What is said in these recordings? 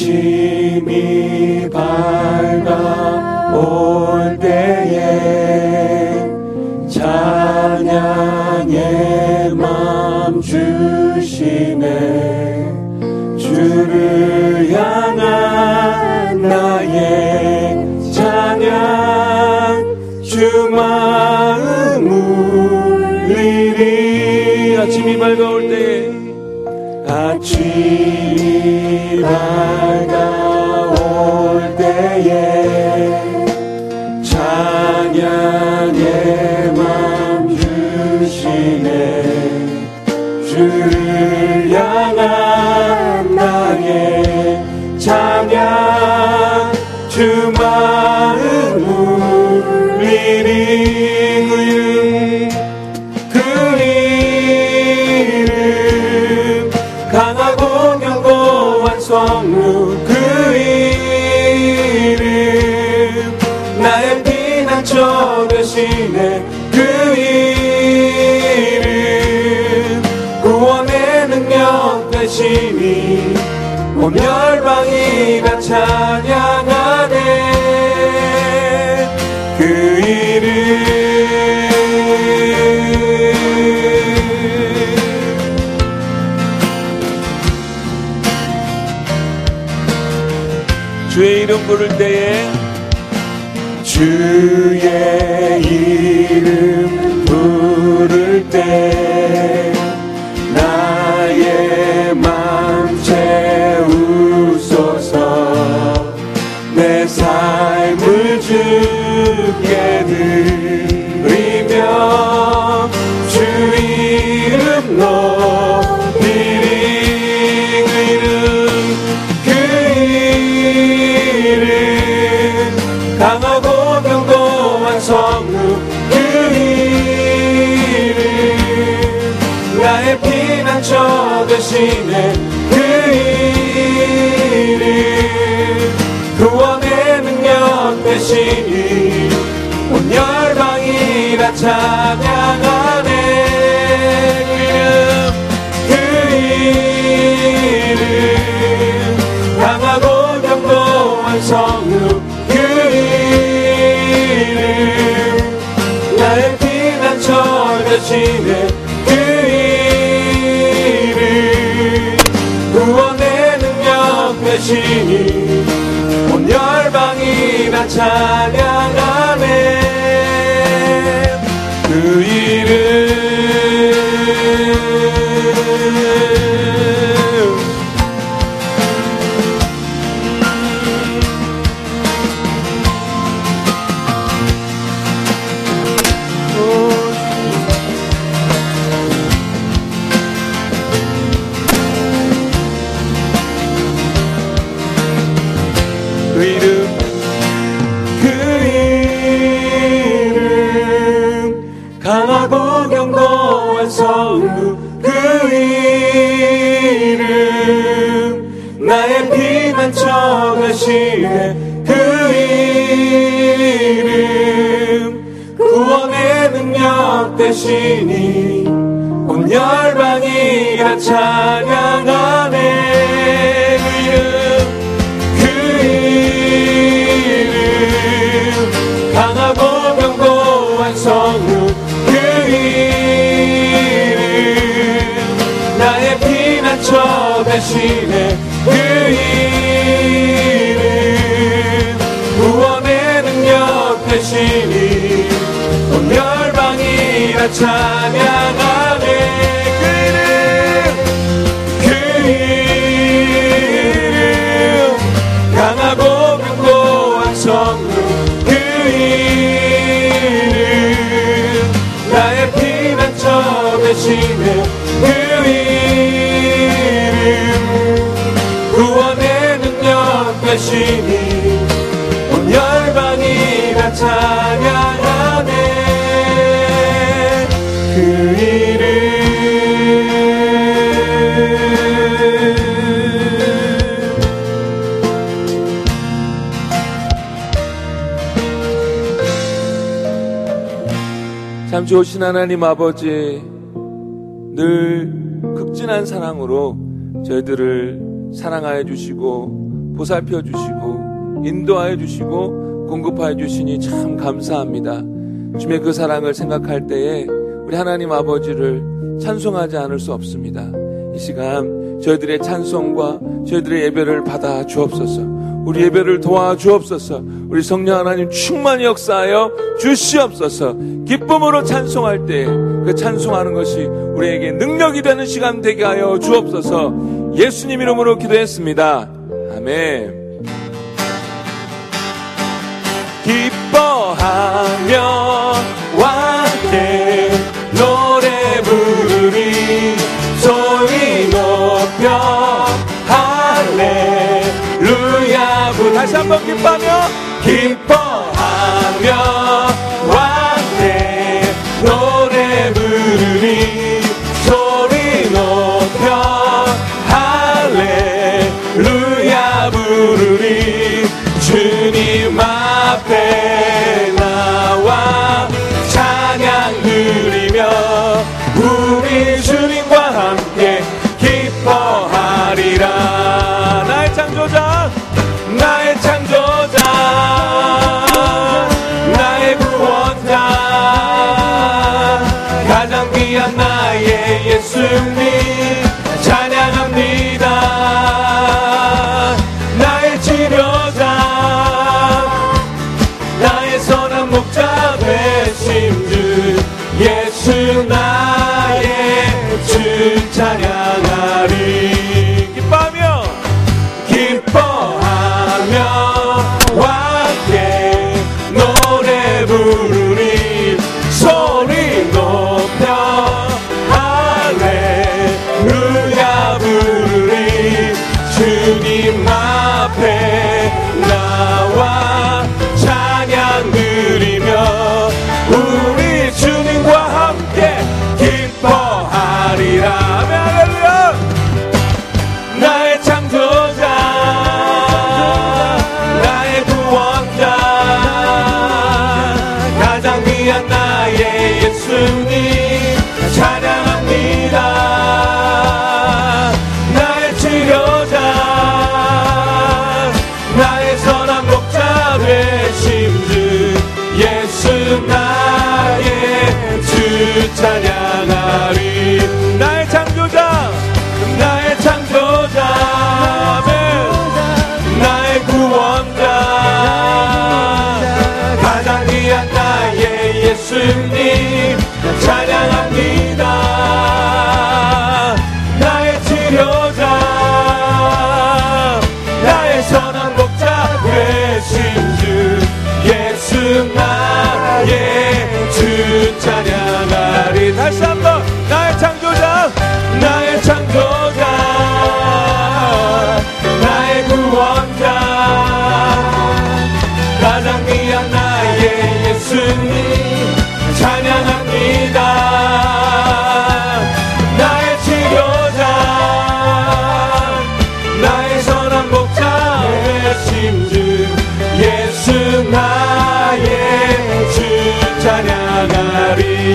아침이 밝아올 때에 찬양의 맘 주시네. 주를 향한 나의 찬양 주 마음 울리리 아침이 밝아올 때에. 아침이 밝아 온 열방이 다 찬양하네. 그 이름 주의 이름 부를 때에 주의 이름 성루 그 이름 나의 피난처 되시네 그 이름 구원의 능력 되시니 온 열방이 다 찬양하네 그 이름 그 이름 강하고 견고한 성 되시네 그 이름 구원의 능력 되시니 온 열방이 다 찬양하네. 그이 그 이름 그 이름. 강하고 견고한 성루 그 이름. 나의 피난처 되시네 그 이름. 구원의 능력 되시니 온 열방이 다찬 대신에 그 이름 구원의 능력 되시니 온 열방이 다 찬양하네. 그 이름 그 이름 강하고 견고한 성루 그 이름 나의 피난처 대신에 참 좋으신 하나님 아버지 늘 극진한 사랑으로 저희들을 사랑하여 주시고 보살펴 주시고 인도하여 주시고 공급하여 주시니 참 감사합니다. 주님의 그 사랑을 생각할 때에 우리 하나님 아버지를 찬송하지 않을 수 없습니다. 이 시간 저희들의 찬송과 저희들의 예배를 받아 주옵소서. 우리 예배를 도와 주옵소서. 우리 성령 하나님 충만히 역사하여 주시옵소서. 기쁨으로 찬송할 때 그 찬송하는 것이 우리에게 능력이 되는 시간 되게 하여 주옵소서. 예수님 이름으로 기도했습니다. 아멘. 기뻐하며 왕께 한번 기뻐하며 기뻐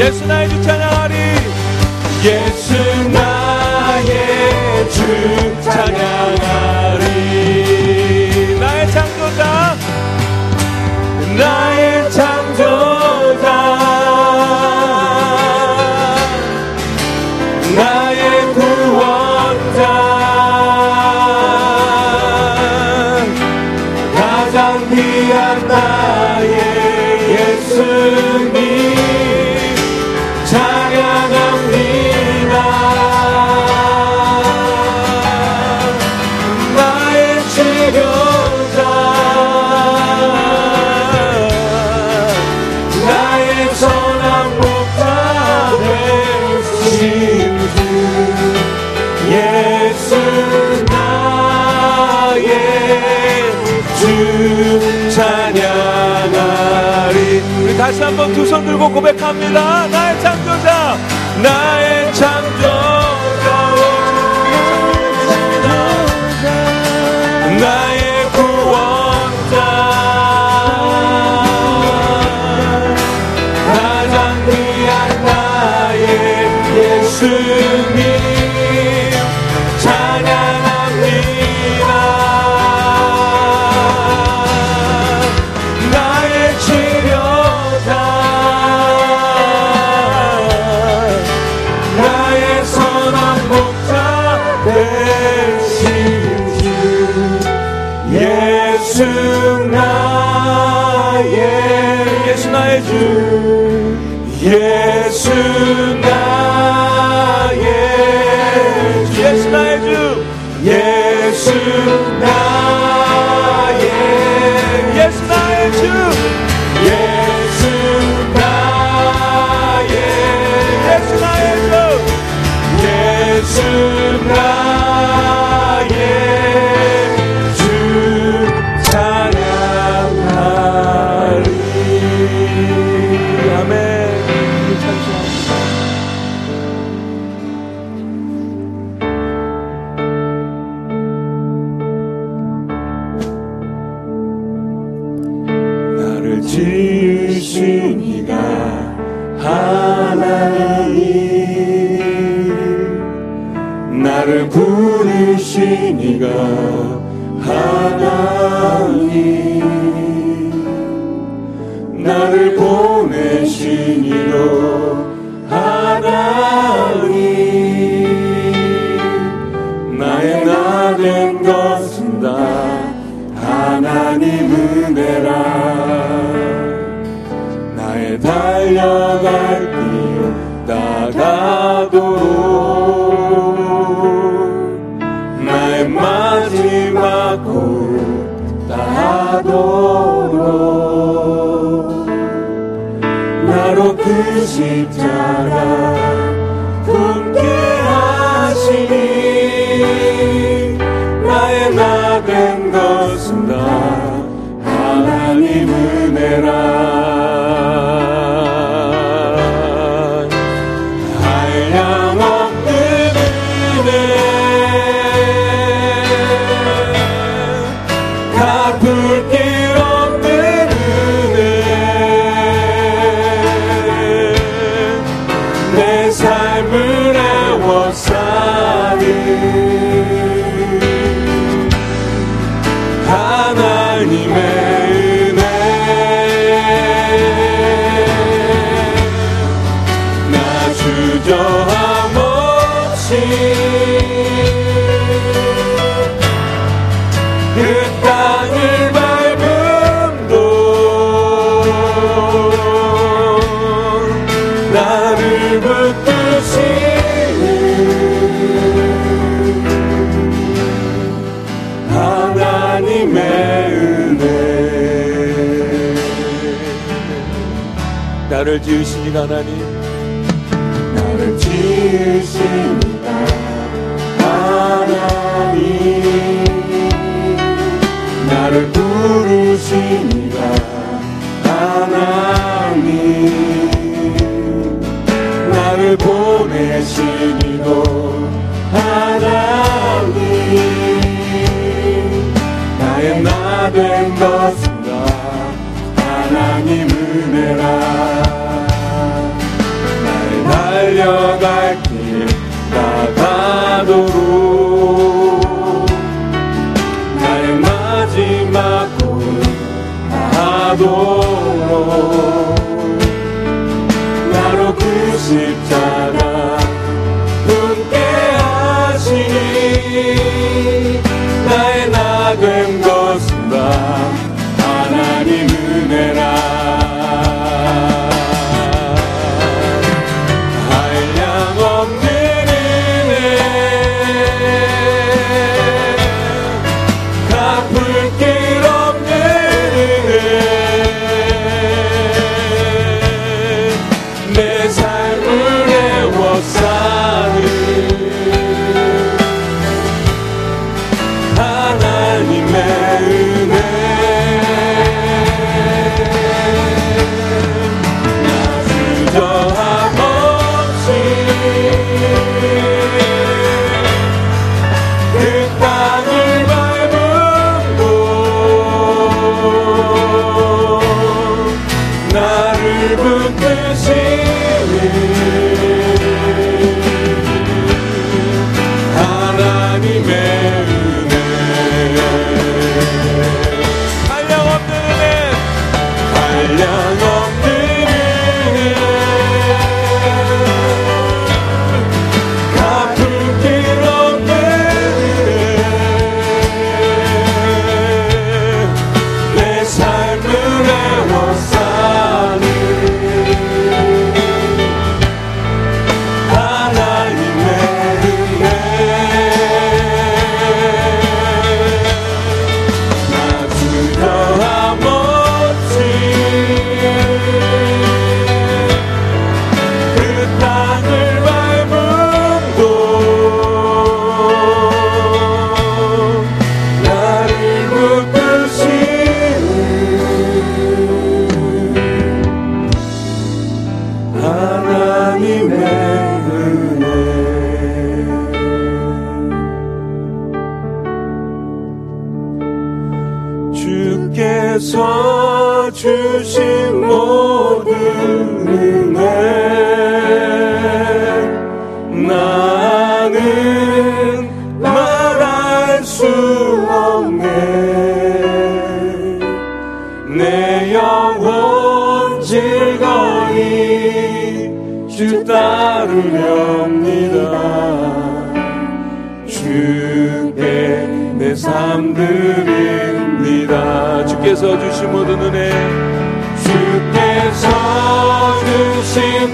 예수 나의 주찬 다시 한번 두 손 들고 고백합니다. 나의 창조자 나의 창조자 예수 하나님 나를 부르신 이가 하나님 나를 보내신 이로 나를 지으시니 하나님. 나를 지으시니다 하나님. 나를 부르시니다. 하나님. 나를 보내시니도 하나님. 나의 나된 것은 하나님 은혜라. Yoga 수 없네. 내 영혼 즐거이 주 따르렵니다. 주께 내 삶 드립니다. 주께서 주신 모든 은혜 주께서 주신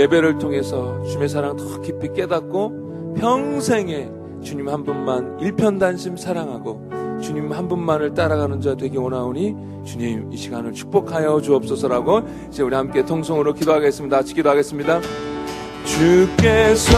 예배를 통해서 주님의 사랑 더 깊이 깨닫고 평생에 주님 한 분만 일편단심 사랑하고 주님 한 분만을 따라가는 자 되기 원하오니 주님 이 시간을 축복하여 주옵소서라고 이제 우리 함께 통성으로 기도하겠습니다. 같이 기도하겠습니다. 주께서